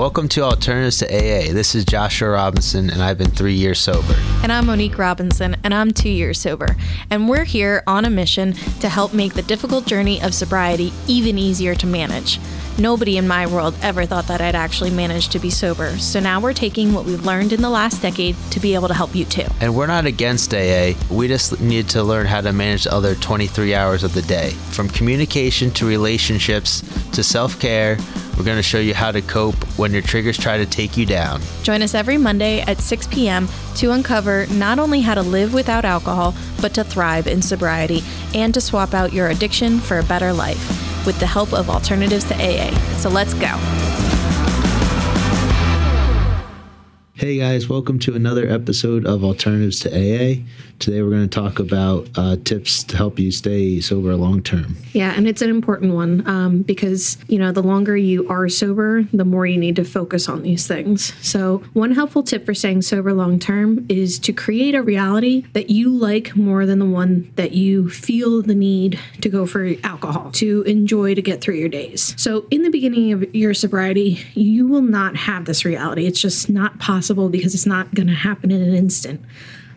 Welcome to Alternatives to AA. This is Joshua Robinson, and I've been three years sober. And I'm Monique Robinson, and I'm two years sober. And we're here on a mission to help make the difficult journey of sobriety even easier to manage. Nobody in my world ever thought that I'd actually manage to be sober. So now we're taking what we've learned in the last decade to be able to help you too. And we're not against AA. We just need to learn how to manage the other 23 hours of the day. From communication to relationships to self care, we're going to show you how to cope when your triggers try to take you down. Join us every Monday at 6 p.m. to uncover not only how to live without alcohol, but to thrive in sobriety and to swap out your addiction for a better life with the help of Alternatives to AA. So let's go. Hey guys, welcome to another episode of Alternatives to AA. Today we're going to talk about uh, tips to help you stay sober long term. Yeah, and it's an important one um, because, you know, the longer you are sober, the more you need to focus on these things. So, one helpful tip for staying sober long term is to create a reality that you like more than the one that you feel the need to go for alcohol, to enjoy to get through your days. So, in the beginning of your sobriety, you will not have this reality. It's just not possible because it's not going to happen in an instant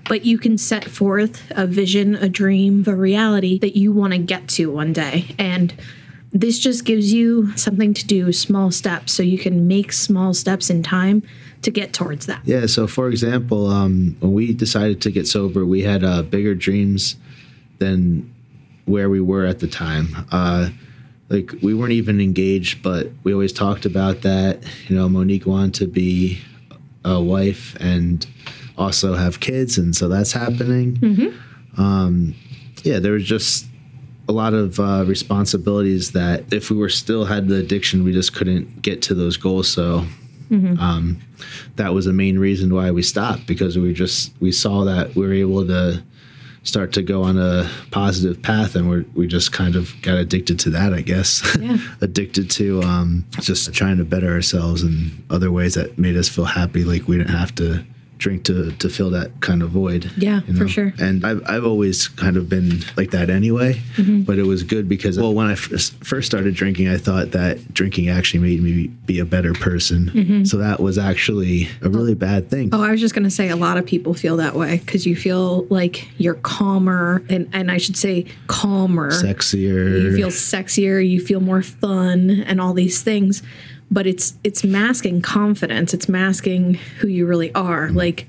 but you can set forth a vision, a dream, a reality that you want to get to one day. And this just gives you something to do, small steps, so you can make small steps in time to get towards that. Yeah. So, for example, um, when we decided to get sober, we had uh, bigger dreams than where we were at the time. Uh, like we weren't even engaged, but we always talked about that. You know, Monique wanted to be a wife, and also have kids, and so that's happening. Mm-hmm. Um, yeah, there was just a lot of uh, responsibilities that if we were still had the addiction, we just couldn't get to those goals. So mm-hmm. um, that was the main reason why we stopped because we just we saw that we were able to start to go on a positive path and we we just kind of got addicted to that i guess yeah. addicted to um, just trying to better ourselves in other ways that made us feel happy like we didn't have to drink to to fill that kind of void. Yeah, you know? for sure. And I've I've always kind of been like that anyway. Mm-hmm. But it was good because well, when I first first started drinking, I thought that drinking actually made me be a better person. Mm-hmm. So that was actually a really bad thing. Oh, I was just gonna say a lot of people feel that way because you feel like you're calmer and and I should say calmer, sexier. You feel sexier. You feel more fun and all these things but it's it's masking confidence. It's masking who you really are. Like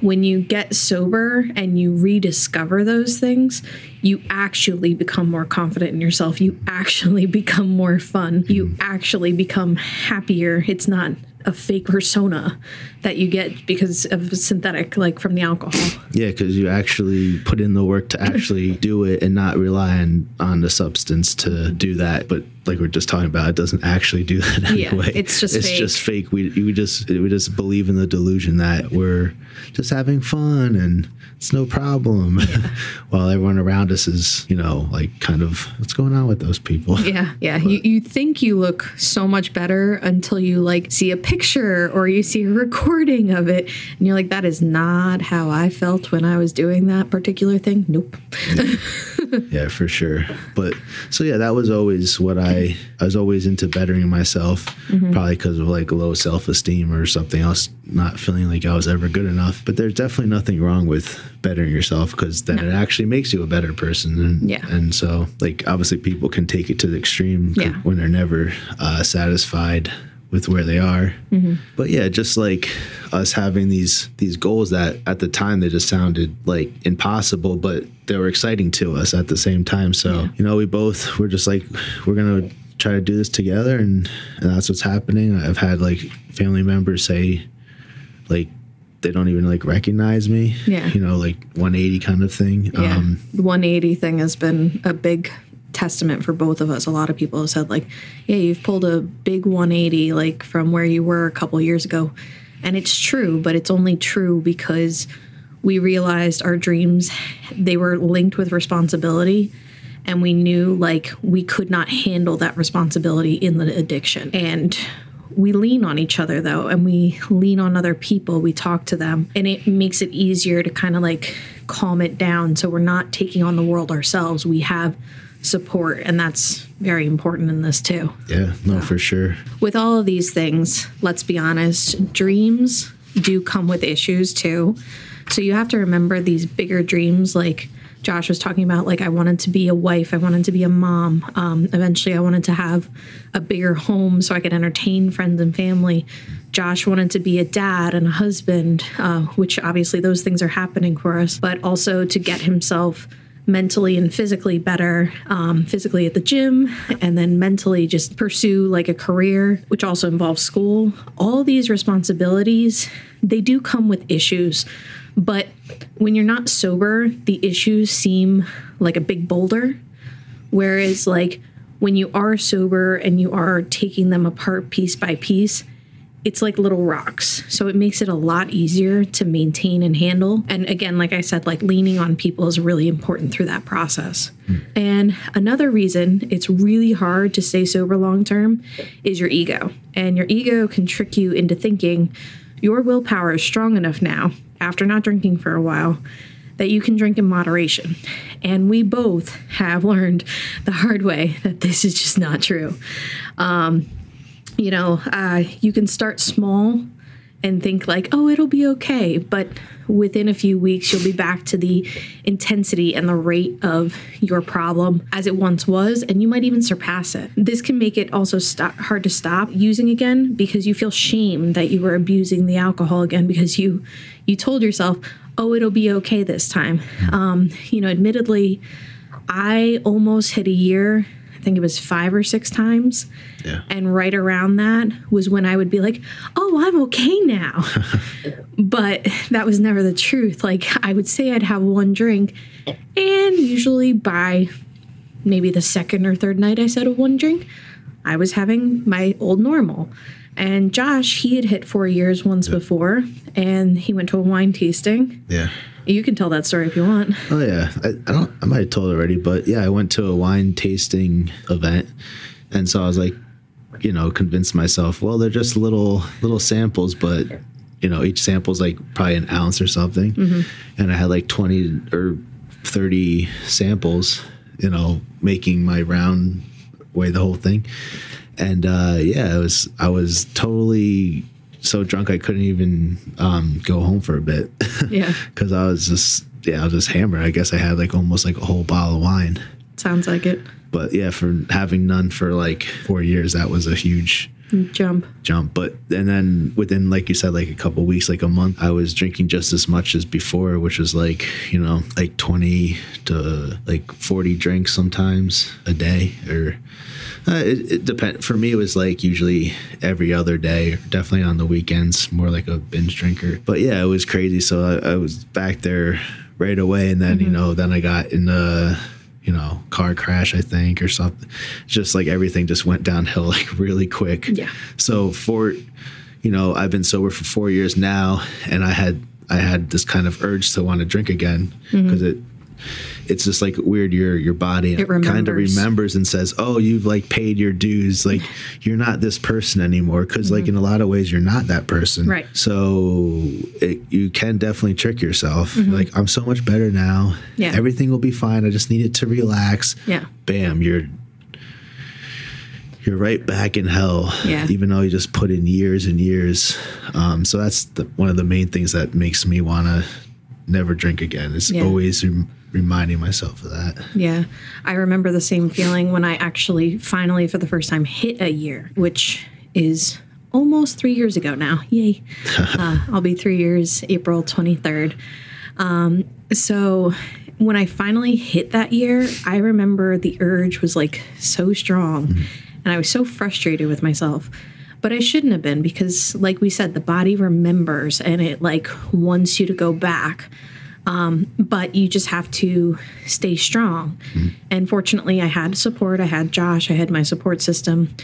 when you get sober and you rediscover those things you actually become more confident in yourself. You actually become more fun. You actually become happier. It's not a fake persona that you get because of synthetic, like from the alcohol. Yeah, because you actually put in the work to actually do it and not rely on, on the substance to do that. But like we're just talking about, it doesn't actually do that anyway. Yeah, it's just it's fake. just fake. We we just we just believe in the delusion that we're just having fun and it's no problem, yeah. while everyone around us is you know like kind of what's going on with those people. Yeah, yeah. But, you you think you look so much better until you like see a picture or you see a recording of it, and you're like, that is not how I felt when I was doing that particular thing. Nope. Yeah, yeah for sure. But so yeah, that was always what I I I was always into bettering myself, mm-hmm. probably because of like low self esteem or something else, not feeling like I was ever good enough. But there's definitely nothing wrong with bettering yourself because then no. it actually makes you a better person. And, yeah. And so, like, obviously, people can take it to the extreme yeah. when they're never uh, satisfied with where they are. Mm-hmm. But yeah, just like us having these these goals that at the time they just sounded like impossible, but they were exciting to us at the same time. So yeah. you know, we both were just like we're gonna try to do this together, and and that's what's happening. I've had like family members say like they don't even like recognize me. Yeah. You know, like 180 kind of thing. Yeah. Um, the 180 thing has been a big testament for both of us. A lot of people have said like, yeah, you've pulled a big 180 like from where you were a couple years ago. And it's true, but it's only true because we realized our dreams they were linked with responsibility and we knew like we could not handle that responsibility in the addiction. And we lean on each other though and we lean on other people we talk to them and it makes it easier to kind of like calm it down so we're not taking on the world ourselves we have support. And that's very important in this too. Yeah, no, for sure. With all of these things, let's be honest, dreams do come with issues too. So you have to remember these bigger dreams, like Josh was talking about, like I wanted to be a wife, I wanted to be a mom. Um, eventually, I wanted to have a bigger home so I could entertain friends and family. Josh wanted to be a dad and a husband, uh, which obviously those things are happening for us, but also to get himself mentally and physically better, um, physically at the gym, and then mentally just pursue like a career, which also involves school. All these responsibilities, they do come with issues. But when you're not sober, the issues seem like a big boulder. Whereas, like, when you are sober and you are taking them apart piece by piece, it's like little rocks. So it makes it a lot easier to maintain and handle. And again, like I said, like leaning on people is really important through that process. And another reason it's really hard to stay sober long term is your ego. And your ego can trick you into thinking your willpower is strong enough now, after not drinking for a while, that you can drink in moderation. And we both have learned the hard way that this is just not true. Um, you know, uh, you can start small and think like, oh, it'll be okay. But within a few weeks, you'll be back to the intensity and the rate of your problem as it once was, and you might even surpass it. This can make it also stop, hard to stop using again because you feel shame that you were abusing the alcohol again because you you told yourself, oh, it'll be okay this time. Um, you know, admittedly, I almost hit a year. Think it was five or six times. Yeah. And right around that was when I would be like, oh, I'm okay now. but that was never the truth. Like, I would say I'd have one drink, and usually by maybe the second or third night I said of one drink, I was having my old normal. And Josh, he had hit four years once before, and he went to a wine tasting. Yeah. You can tell that story if you want. Oh yeah, I, I don't. I might have told already, but yeah, I went to a wine tasting event, and so I was like, you know, convinced myself. Well, they're just little little samples, but you know, each sample's like probably an ounce or something, mm-hmm. and I had like twenty or thirty samples. You know, making my round way the whole thing, and uh, yeah, it was. I was totally so drunk I couldn't even um, go home for a bit. Yeah. because I was just yeah, I was just hammered. I guess I had like almost like a whole bottle of wine. Sounds like it. But yeah, for having none for like four years, that was a huge Jump. jump. But and then within like you said, like a couple weeks, like a month, I was drinking just as much as before, which was like you know like twenty to like forty drinks sometimes a day, or uh, it, it depend. For me, it was like usually every other day, definitely on the weekends, more like a binge drinker. But yeah, it was crazy. So I, I was back there right away, and then you know then I got in the you know, car crash, I think, or something. Just like everything just went downhill like really quick. Yeah. So for, you know, I've been sober for four years now, and I had I had this kind of urge to want to drink again because it. It's just like weird. Your your body kind of remembers. and says, "Oh, you've like paid your dues. Like you're not this person anymore." Because like in a lot of ways, you're not that person. Mm-hmm. Right. So it, you can definitely trick yourself. Like I'm so much better now. Mm-hmm. Yeah. Everything will be fine. I just needed to relax. Yeah. Bam, you're you're right back in hell. Yeah. Even though you just put in years and years. Um, so that's the, one of the main things that makes me want to never drink again. Is Yeah. always rem- reminding myself of that. Yeah. I remember the same feeling when I actually finally, for the first time, hit a year, which is almost three years ago now. Yay. uh, I'll be three years, April 23rd. Um, so when I finally hit that year, I remember the urge was like so strong and I was so frustrated with myself. But I shouldn't have been because, like we said, the body remembers and it like wants you to go back Um, but you just have to stay strong. Mm-hmm. And fortunately, I had support. I had Josh, I had my support system,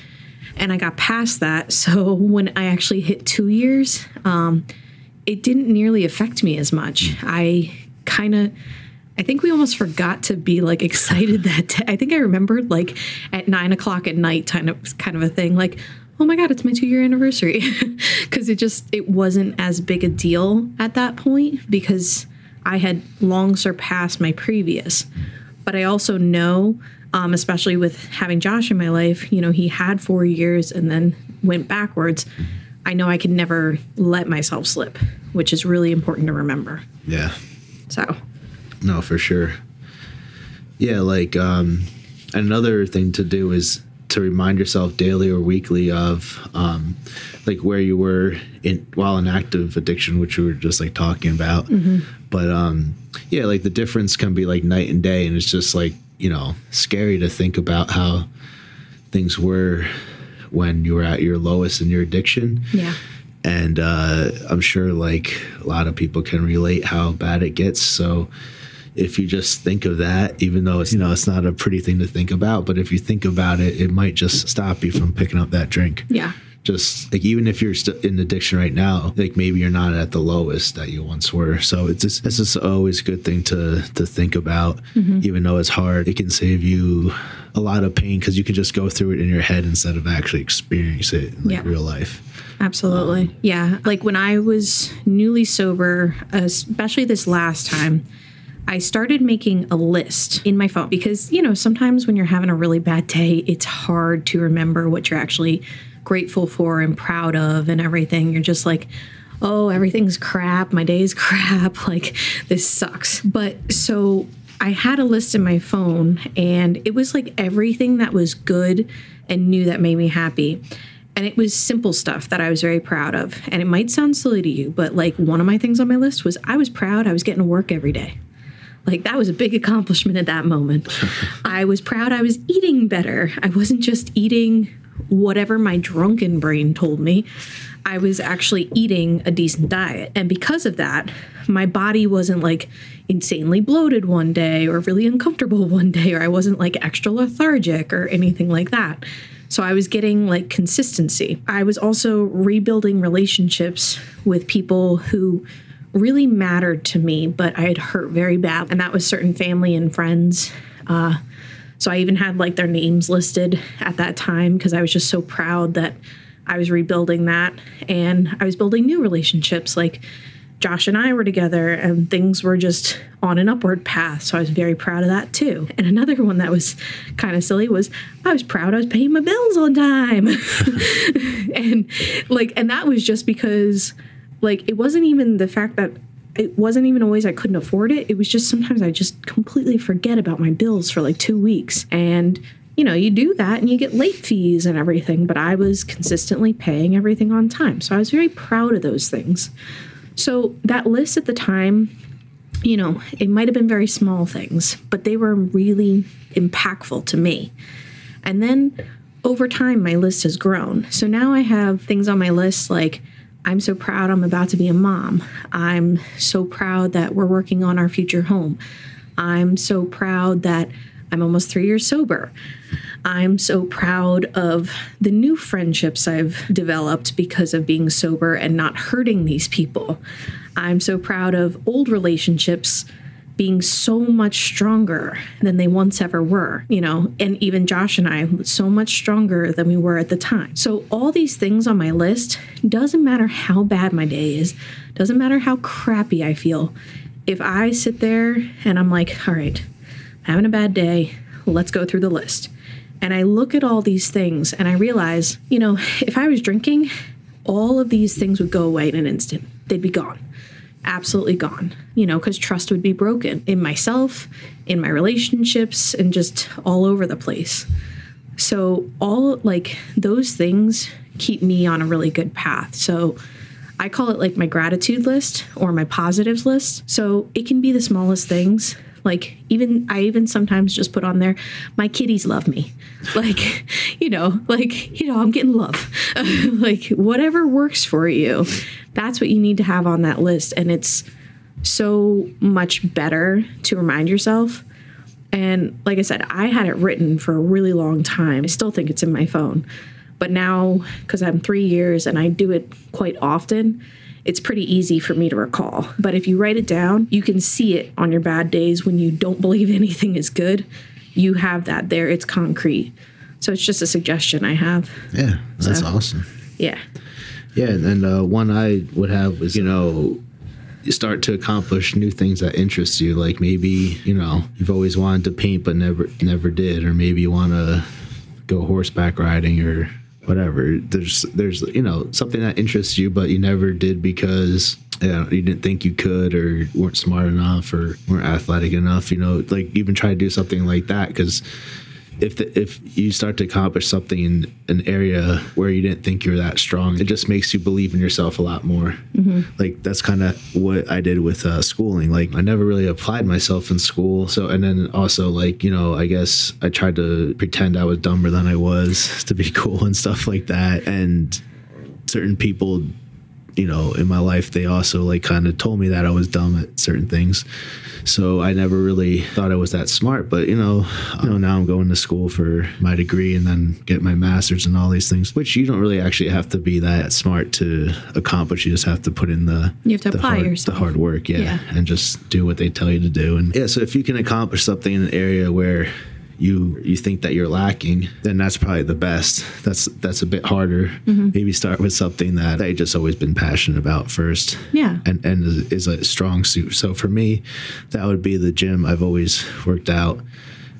and I got past that. So when I actually hit two years, um, it didn't nearly affect me as much. Mm. I kind of. I think we almost forgot to be like excited that day. I think I remembered like at nine o'clock at night, kind of kind of a thing. Like, oh my god, it's my two year anniversary, because it just it wasn't as big a deal at that point because I had long surpassed my previous. But I also know um, especially with having Josh in my life. You know, he had four years and then went backwards. I know I can never let myself slip, which is really important to remember. Yeah. So, No, for sure. Yeah, like um, another thing to do is to remind yourself daily or weekly of um, like where you were in while in active addiction, which we were just like talking about. But um, yeah, like the difference can be like night and day, and it's just like you know scary to think about how things were when you were at your lowest in your addiction yeah. and uh, I'm sure like a lot of people can relate how bad it gets. So if you just think of that, even though it's you know it's not a pretty thing to think about, but if you think about it, it might just stop you from picking up that drink. Yeah. Just like even if you're st- in addiction right now, like maybe you're not at the lowest that you once were. So it's just it's just always a good thing to to think about, mm-hmm. even though it's hard. It can save you a lot of pain because you can just go through it in your head instead of actually experience it in like, Yeah. real life. Absolutely. Um, yeah. Like when I was newly sober, especially this last time, I started making a list in my phone because, you know, sometimes when you're having a really bad day, it's hard to remember what you're actually grateful for and proud of and everything. You're just like, oh, everything's crap. My day's crap. Like, this sucks. But so I had a list in my phone and it was like everything that was good and new that made me happy. And it was simple stuff that I was very proud of. And it might sound silly to you, but like one of my things on my list was I was proud I was getting to work every day. Like that was a big accomplishment at that moment. I was proud I was eating better. I wasn't just eating whatever my drunken brain told me. I was actually eating a decent diet. And because of that, my body wasn't like insanely bloated one day or really uncomfortable one day, or I wasn't like extra lethargic or anything like that. So I was getting like consistency. I was also rebuilding relationships with people who really mattered to me, but I had hurt very bad. And that was certain family and friends. Uh, so I even had like their names listed at that time because I was just so proud that I was rebuilding that. And I was building new relationships. Like Josh and I were together and things were just on an upward path. So I was very proud of that too. And another one that was kind of silly was I was proud I was paying my bills on time. and like, and that was just because like it wasn't even the fact that it wasn't even always I couldn't afford it. It was just sometimes I just completely forget about my bills for like two weeks. And, you know, you do that and you get late fees and everything, but I was consistently paying everything on time. So I was very proud of those things. So that list at the time, you know, it might have been very small things, but they were really impactful to me. And then over time, my list has grown. So now I have things on my list like, I'm so proud I'm about to be a mom. I'm so proud that we're working on our future home. I'm so proud that I'm almost three years sober. I'm so proud of the new friendships I've developed because of being sober and not hurting these people. I'm so proud of old relationships being so much stronger than they once ever were, you know, and even Josh and I, so much stronger than we were at the time. So, all these things on my list doesn't matter how bad my day is, doesn't matter how crappy I feel. If I sit there and I'm like, all right, I'm having a bad day, let's go through the list. And I look at all these things and I realize, you know, if I was drinking, all of these things would go away in an instant. They'd be gone absolutely gone, you know, because trust would be broken in myself, in my relationships, and just all over the place. So, all like those things keep me on a really good path. So, I call it like my gratitude list or my positives list. So, it can be the smallest things. Like, even I even sometimes just put on there, my kitties love me. Like, you know, like, you know, I'm getting love. like, whatever works for you that's what you need to have on that list and it's so much better to remind yourself and like i said i had it written for a really long time i still think it's in my phone but now because i'm three years and i do it quite often it's pretty easy for me to recall. But if you write it down you can see it on your bad days when you don't believe anything is good. You have that there. It's concrete. So it's just a suggestion i have. Yeah, that's So- awesome. yeah. Yeah, and then uh, one I would have was, you know, you start to accomplish new things that interest you. Like maybe you know you've always wanted to paint but never never did, or maybe you want to go horseback riding or whatever. There's there's you know something that interests you but you never did because you, know, you didn't think you could or weren't smart enough or weren't athletic enough. You know, like even try to do something like that because if the, if you start to accomplish something in an area where you didn't think you were that strong, it just makes you believe in yourself a lot more. Like that's kind of what I did with uh, schooling. Like I never really applied myself in school. So and then also like you know I guess I tried to pretend I was dumber than I was to be cool and stuff like that. And certain people you know, in my life, they also like kind of told me that I was dumb at certain things. So I never really thought I was that smart. But you know, you know, now I'm going to school for my degree and then get my master's and all these things, which you don't really actually have to be that smart to accomplish. You just have to put in the You have to apply hard, yourself. the hard work, yeah, Yeah. and just do what they tell you to do. And yeah, so if you can accomplish something in an area where you you think that you're lacking, then that's probably the best. That's that's a bit harder. Mm-hmm. Maybe start with something that I just always been passionate about first. Yeah. And and is, is a strong suit. So for me, that would be the gym. I've always worked out.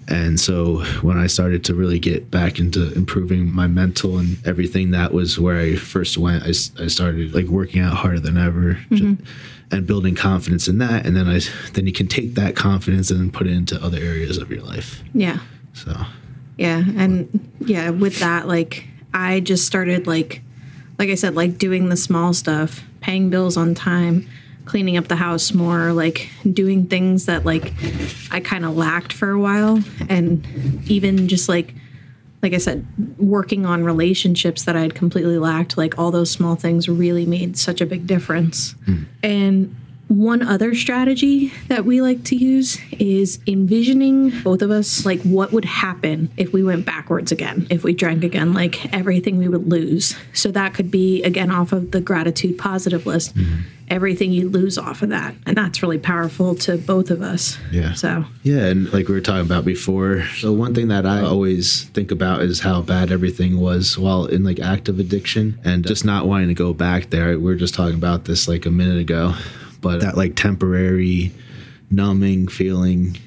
And so when I started to really get back into improving my mental and everything, that was where I first went. I, I started like working out harder than ever ju- mm-hmm. and building confidence in that. And then I then you can take that confidence and put it into other areas of your life. Yeah. So Yeah, and yeah, with that, like I just started like, like I said, like doing the small stuff, paying bills on time, cleaning up the house more, like doing things that like I kind of lacked for a while, and even just like, like I said, working on relationships that I had completely lacked. Like all those small things really made such a big difference, hmm. and. One other strategy that we like to use is envisioning both of us like what would happen if we went backwards again, if we drank again, like everything we would lose. So that could be again off of the gratitude positive list, mm-hmm. everything you lose off of that. And that's really powerful to both of us. Yeah. So, Yeah, and like we were talking about before, so one thing that I always think about is how bad everything was while in like active addiction and just not wanting to go back there. We were just talking about this like a minute ago, but that like temporary numbing feeling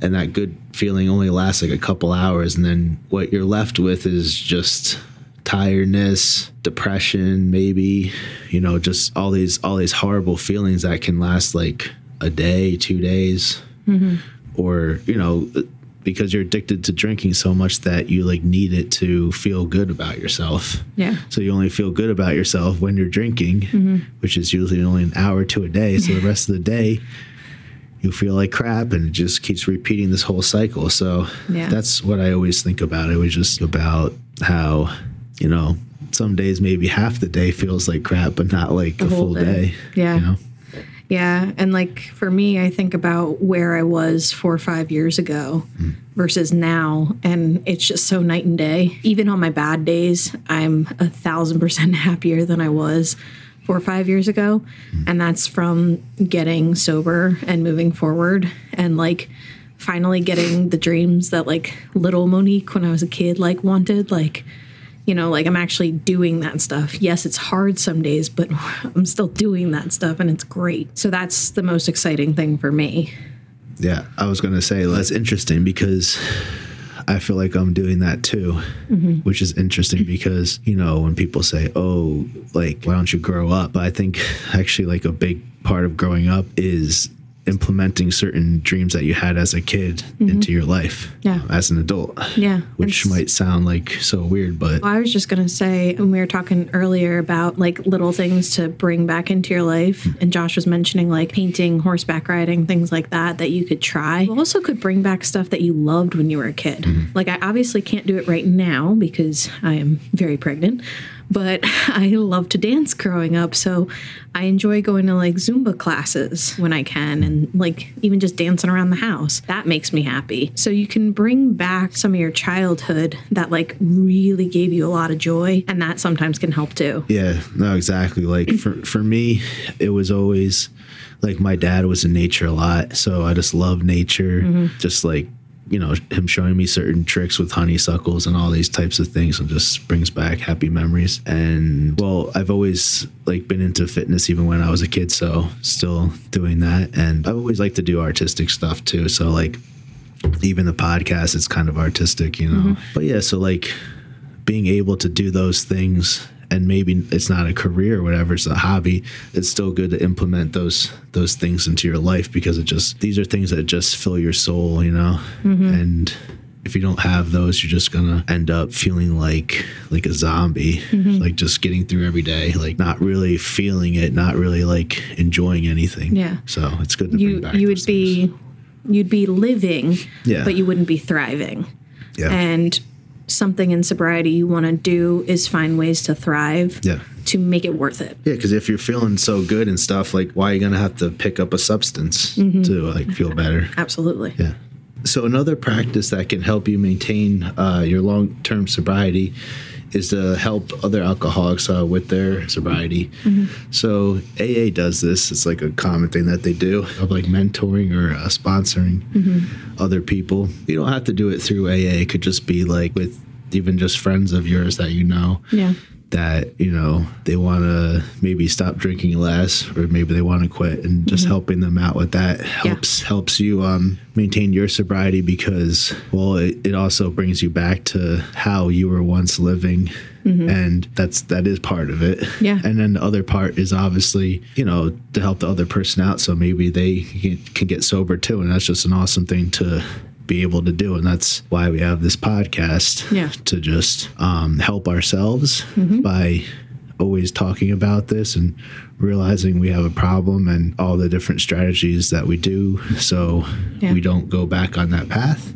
and that good feeling only lasts like a couple hours and then what you're left with is just tiredness depression maybe you know just all these all these horrible feelings that can last like a day two days mm-hmm. or you know because you're addicted to drinking so much that you like need it to feel good about yourself yeah. so you only feel good about yourself when you're drinking mm-hmm. which is usually only an hour to a day so the rest of the day you feel like crap and it just keeps repeating this whole cycle so Yeah. that's what i always think about it was just about how you know some days maybe half the day feels like crap but not like a whole full day. day, Yeah. you know Yeah, and like for me, I think about where I was four or five years ago hmm. versus now, and it's just so night and day. Even on my bad days, I'm a thousand percent happier than I was four or five years ago, hmm. and that's from getting sober and moving forward, and like finally getting the dreams that like little Monique when I was a kid like wanted, like you know, like I'm actually doing that stuff. Yes, it's hard some days, but I'm still doing that stuff and it's great. So that's the most exciting thing for me. Yeah, I was going to say that's interesting because I feel like I'm doing that too, mm-hmm. which is interesting because, you know, when people say, oh, like, why don't you grow up? I think actually, like, a big part of growing up is implementing certain dreams that you had as a kid mm-hmm. into your life Yeah. as an adult. Yeah, Which it's- might sound like so weird, but I was just going to say, when we were talking earlier about like little things to bring back into your life, mm-hmm. and Josh was mentioning like painting, horseback riding, things like that, that you could try. You also could bring back stuff that you loved when you were a kid. Mm-hmm. Like, I obviously can't do it right now because I am very pregnant. But I love to dance growing up. So I enjoy going to like Zumba classes when I can and like even just dancing around the house. That makes me happy. So you can bring back some of your childhood that like really gave you a lot of joy. And that sometimes can help too. Yeah, no, exactly. Like for for me, it was always like my dad was in nature a lot, so I just love nature. Mm-hmm. Just like you know him showing me certain tricks with honeysuckles and all these types of things and just brings back happy memories. And well i've always like been into fitness even when i was a kid so still doing that. And i've always liked to do artistic stuff too. So like even the podcast it's kind of artistic you know? Mm-hmm. But yeah so like being able to do those things and maybe it's not a career or whatever it's a hobby it's still good to implement those those things into your life because it just these are things that just fill your soul you know mm-hmm. and if you don't have those you're just gonna end up feeling like like a zombie mm-hmm. like just getting through every day like not really feeling it not really like enjoying anything Yeah. so it's good to You bring back you those would be you'd be living, Yeah. but you wouldn't be thriving. yeah And something in sobriety you want to do is find ways to thrive yeah to make it worth it. Yeah, because if you're feeling so good and stuff, like why are you gonna have to pick up a substance to like feel better? Absolutely. Yeah. So another practice that can help you maintain uh, your long-term sobriety is to help other alcoholics uh, with their sobriety. So AA does this. It's like a common thing that they do of like mentoring or uh, sponsoring other people. You don't have to do it through AA. It could just be like with even just friends of yours that you know Yeah. That you know they want to maybe stop drinking less or maybe they want to quit and just helping them out with that helps helps you um, maintain your sobriety because well it, it also brings you back to how you were once living and that's that is part of it. Yeah. and then the other part is obviously you know to help the other person out so maybe they can, can get sober too and that's just an awesome thing to be able to do. And that's why we have this podcast Yeah. to just um, help ourselves by always talking about this and realizing we have a problem and all the different strategies that we do. So Yeah. we don't go back on that path.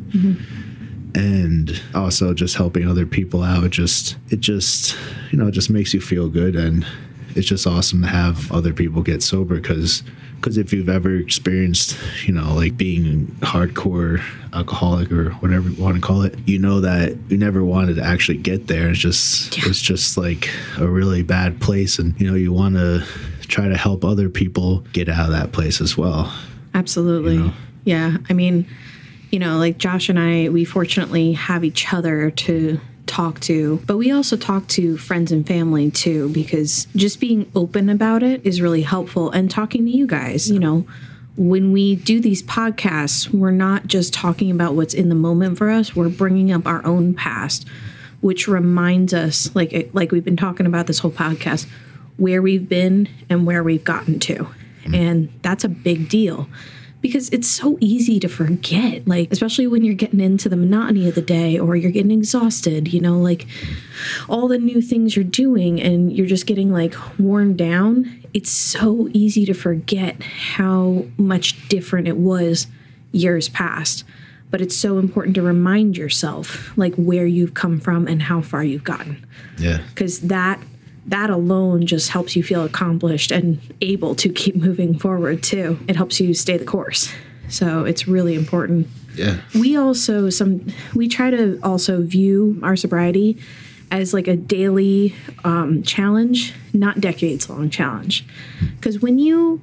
And also just helping other people out just it just you know it just makes you feel good. And it's just awesome to have other people get sober because because if you've ever experienced you know like being hardcore alcoholic or whatever you want to call it you know that you never wanted to actually get there it's just it's just like a really bad place and you know you want to try to help other people get out of that place as well Absolutely. You know? Yeah. I mean, you know, like Josh and I, we fortunately have each other to talk to, but we also talk to friends and family too, because just being open about it is really helpful. And talking to you guys, you know, when we do these podcasts, we're not just talking about what's in the moment for us, we're bringing up our own past, which reminds us, like, like we've been talking about this whole podcast, where we've been and where we've gotten to. Mm-hmm. And that's a big deal because it's so easy to forget, like, especially when you're getting into the monotony of the day or you're getting exhausted, you know, like all the new things you're doing and you're just getting like worn down. It's so easy to forget how much different it was years past. But it's so important to remind yourself, like, where you've come from and how far you've gotten yeah because that that alone just helps you feel accomplished and able to keep moving forward too. It helps you stay the course. So it's really important. Yeah. We also some we try to also view our sobriety as like a daily um, challenge not decades long challenge. Because when you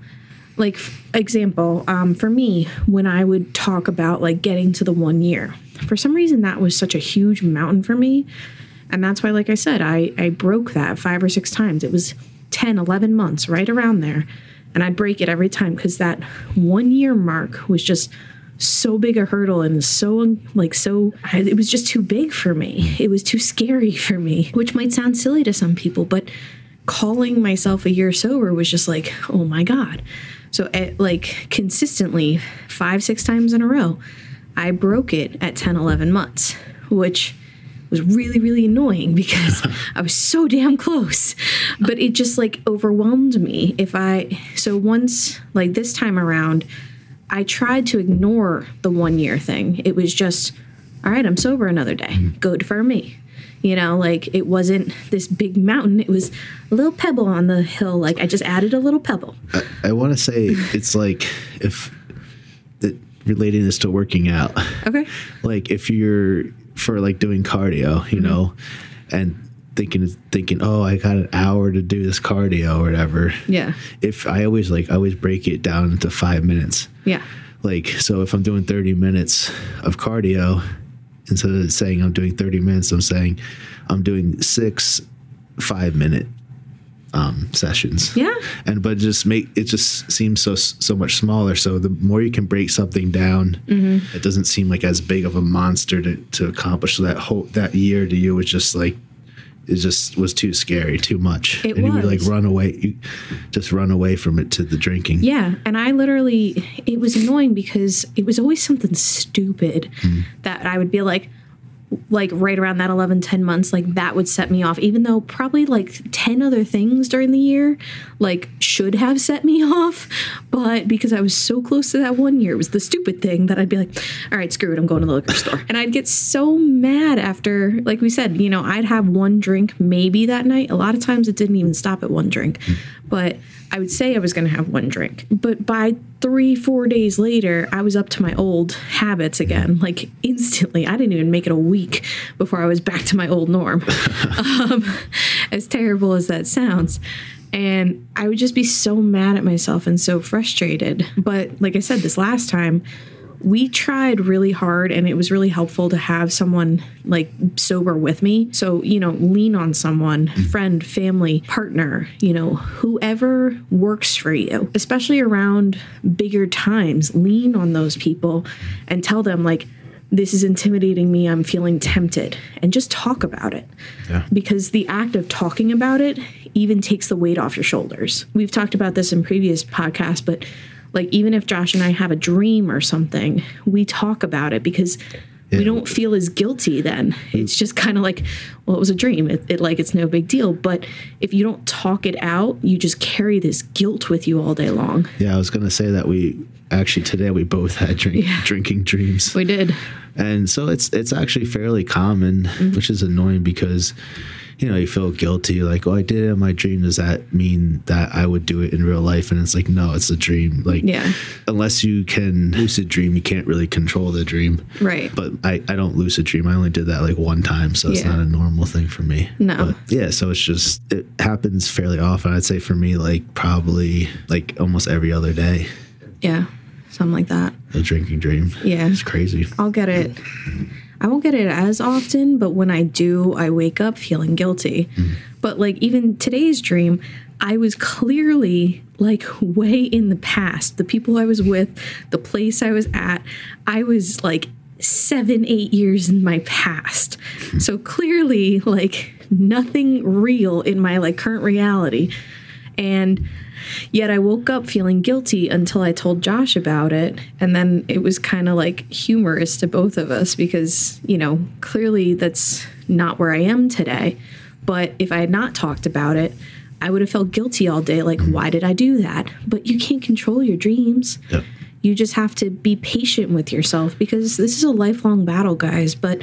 like example um, for me when i would talk about like getting to the one year for some reason that was such a huge mountain for me and that's why like i said i i broke that five or six times. It was 10 11 months right around there. And i'd break it every time because that one year mark was just so big a hurdle and so like so it was just too big for me. It was too scary for me which might sound silly to some people but calling myself a year sober was just like oh my god. So at, like consistently five six times in a row i broke it at 10 11 months which was really really annoying because i was so damn close but it just like overwhelmed me if i so once like this time around I tried to ignore the one year thing. It was just, all right, I'm sober another day. Mm-hmm. Good for me. You know, like it wasn't this big mountain. It was a little pebble on the hill. Like I just added a little pebble. I want to say it's like if it, relating this to working out, Okay. like if you're for like doing cardio, you mm-hmm. know, and thinking thinking, oh, I got an hour to do this cardio or whatever. Yeah. If I always like I always break it down into five minutes. Yeah. like so if I'm doing 30 minutes of cardio, instead of saying I'm doing 30 minutes, I'm saying I'm doing six five minute um, sessions. Yeah. And but just make it just seems so so much smaller. So the more you can break something down, Mm-hmm. it doesn't seem like as big of a monster to, to accomplish. So that whole that year to you was just like it just was too scary, too much. It and you would like run away, you just run away from it to the drinking. Yeah, and I literally it was annoying because it was always something stupid that I would be like like right around that 11 10 months like that would set me off. Even though probably like 10 other things during the year like should have set me off but because I was so close to that one year it was the stupid thing that I'd be like all right screw it I'm going to the liquor store. And I'd get so mad after like we said you know I'd have one drink maybe that night. A lot of times it didn't even stop at one drink. But I would say I was going to have one drink, but by three, four days later, I was up to my old habits again, like instantly. I didn't even make it a week before I was back to my old norm. um, as terrible as that sounds. And I would just be so mad at myself and so frustrated. But like I said, this last time, we tried really hard and it was really helpful to have someone like sober with me. So, you know, lean on someone, mm-hmm. friend, family, partner, you know, whoever works for you, especially around bigger times. Lean on those people and tell them, like, this is intimidating me. I'm feeling tempted. And just talk about it. Yeah. Because the act of talking about it even takes the weight off your shoulders. We've talked about this in previous podcasts, but like even if Josh and I have a dream or something, we talk about it because we don't feel as guilty then. It's just kind of like, well, it was a dream. It, it like it's no big deal. But if you don't talk it out, you just carry this guilt with you all day long. Yeah, I was gonna say that we actually today we both had drink, Yeah. drinking dreams. We did. and so it's it's actually fairly common, Mm-hmm. which is annoying because you know you feel guilty, like oh I did it in my dream. Does that mean that I would do it in real life? And it's like no, it's a dream. Like Yeah. unless you can lucid dream, you can't really control the dream. Right. But I I don't lucid dream. I only did that like one time, so it's Yeah. not a normal thing for me. No. But yeah, so it's just it happens fairly often. I'd say for me, like probably like almost every other day, Yeah. Something like that. a drinking dream. Yeah. It's crazy. I'll get it. I won't get it as often, but when I do, I wake up feeling guilty. Mm-hmm. But like even today's dream, I was clearly like way in the past. The people I was with, the place I was at, I was like seven, eight years in my past. Mm-hmm. So clearly, like nothing real in my like current reality. And Yet I woke up feeling guilty until I told Josh about it. And then it was kind of like humorous to both of us because, you know, clearly that's not where I am today. But if I had not talked about it, I would have felt guilty all day. Like, why did I do that? But you can't control your dreams. Yep. You just have to be patient with yourself because this is a lifelong battle, guys. But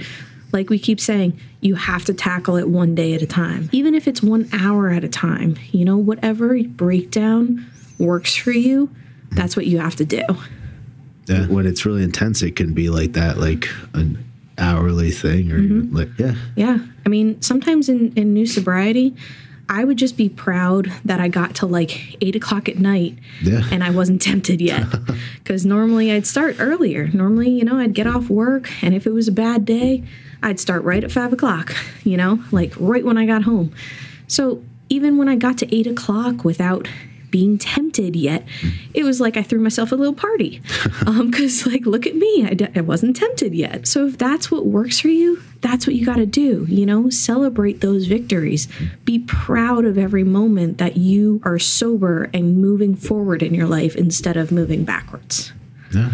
like we keep saying, you have to tackle it one day at a time, even if it's one hour at a time. You know, whatever breakdown works for you, that's what you have to do. Yeah. When it's really intense, it can be like that, like an hourly thing, or Mm-hmm. even like yeah, Yeah. I mean, sometimes in, in new sobriety, I would just be proud that I got to like eight o'clock at night Yeah. and I wasn't tempted yet. Because normally I'd start earlier. Normally, you know, I'd get off work and if it was a bad day, I'd start right at five o'clock, you know, like right when I got home. So even when I got to eight o'clock without being tempted yet, it was like I threw myself a little party. Um, because, like, look at me, I, d- I wasn't tempted yet. So, if that's what works for you, that's what you got to do. You know, celebrate those victories. Be proud of every moment that you are sober and moving forward in your life instead of moving backwards. yeah,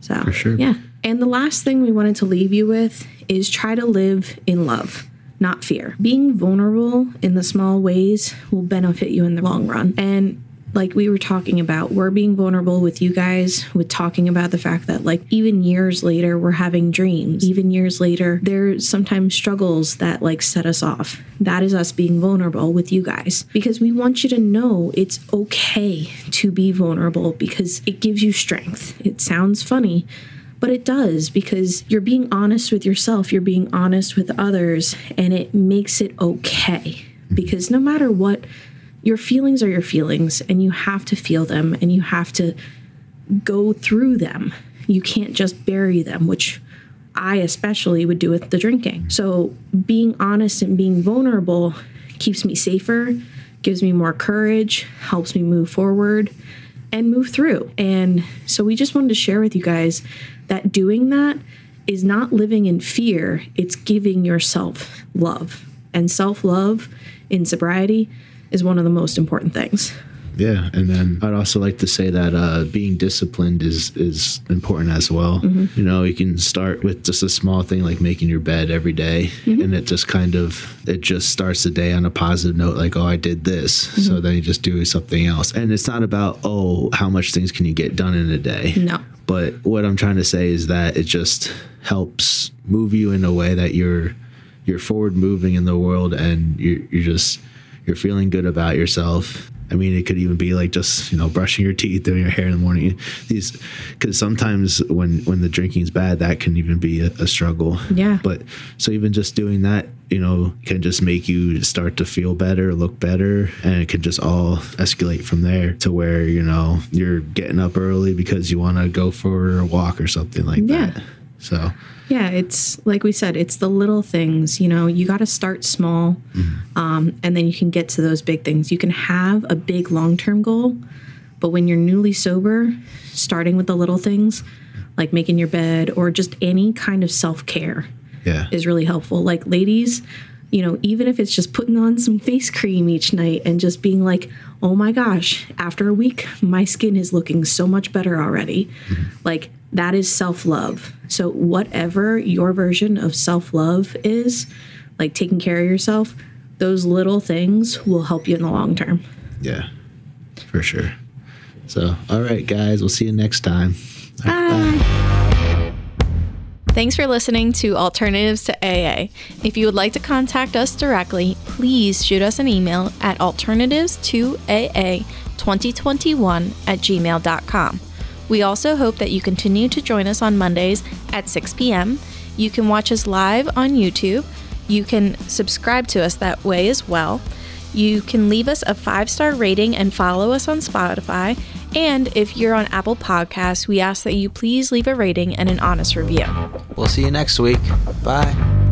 So, For sure. yeah. And the last thing we wanted to leave you with is try to live in love, not fear. Being vulnerable in the small ways will benefit you in the long run. And like we were talking about, we're being vulnerable with you guys, with talking about the fact that, like, even years later, we're having dreams. Even years later, there's sometimes struggles that, like, set us off. That is us being vulnerable with you guys because we want you to know it's okay to be vulnerable because it gives you strength. It sounds funny, but it does because you're being honest with yourself, you're being honest with others, and it makes it okay. Because no matter what, your feelings are your feelings, and you have to feel them and you have to go through them. You can't just bury them, which I especially would do with the drinking. So being honest and being vulnerable keeps me safer, gives me more courage, helps me move forward and move through. And so we just wanted to share with you guys that doing that is not living in fear, it's giving yourself love. And self love in sobriety is one of the most important things. Yeah, and then I'd also like to say that uh, being disciplined is is important as well. Mm-hmm. You know, you can start with just a small thing like making your bed every day, mm-hmm. and it just kind of it just starts the day on a positive note, like oh I did this, mm-hmm. so then you just do something else, and it's not about oh how much things can you get done in a day. No. But what I'm trying to say is that it just helps move you in a way that you're you're forward moving in the world and you're, you're just you're feeling good about yourself. I mean, it could even be like just you know brushing your teeth, doing your hair in the morning. These because sometimes when when the drinking is bad, that can even be a, a struggle. Yeah. But so even just doing that, you know, can just make you start to feel better, look better, and it can just all escalate from there to where you know you're getting up early because you want to go for a walk or something like Yeah. that. So Yeah, it's like we said, it's the little things. You know, you got to start small, um, and then you can get to those big things. You can have a big long term goal, but when you're newly sober, starting with the little things, like making your bed or just any kind of self care, yeah, is really helpful. Like, ladies, you know, even if it's just putting on some face cream each night and just being like, oh my gosh, after a week, my skin is looking so much better already. Like, that is self love. So, whatever your version of self love is, like taking care of yourself, those little things will help you in the long term. yeah, for sure. So all right, guys, we'll see you next time. Thanks for listening to Alternatives to AA. If you would like to contact us directly, please shoot us an email at alternatives2aa2021 at gmail.com. We also hope that you continue to join us on Mondays at 6 p.m. You can watch us live on YouTube. You can subscribe to us that way as well. You can leave us a five star rating and follow us on Spotify. And if you're on Apple Podcasts, we ask that you please leave a rating and an honest review. We'll see you next week. Bye.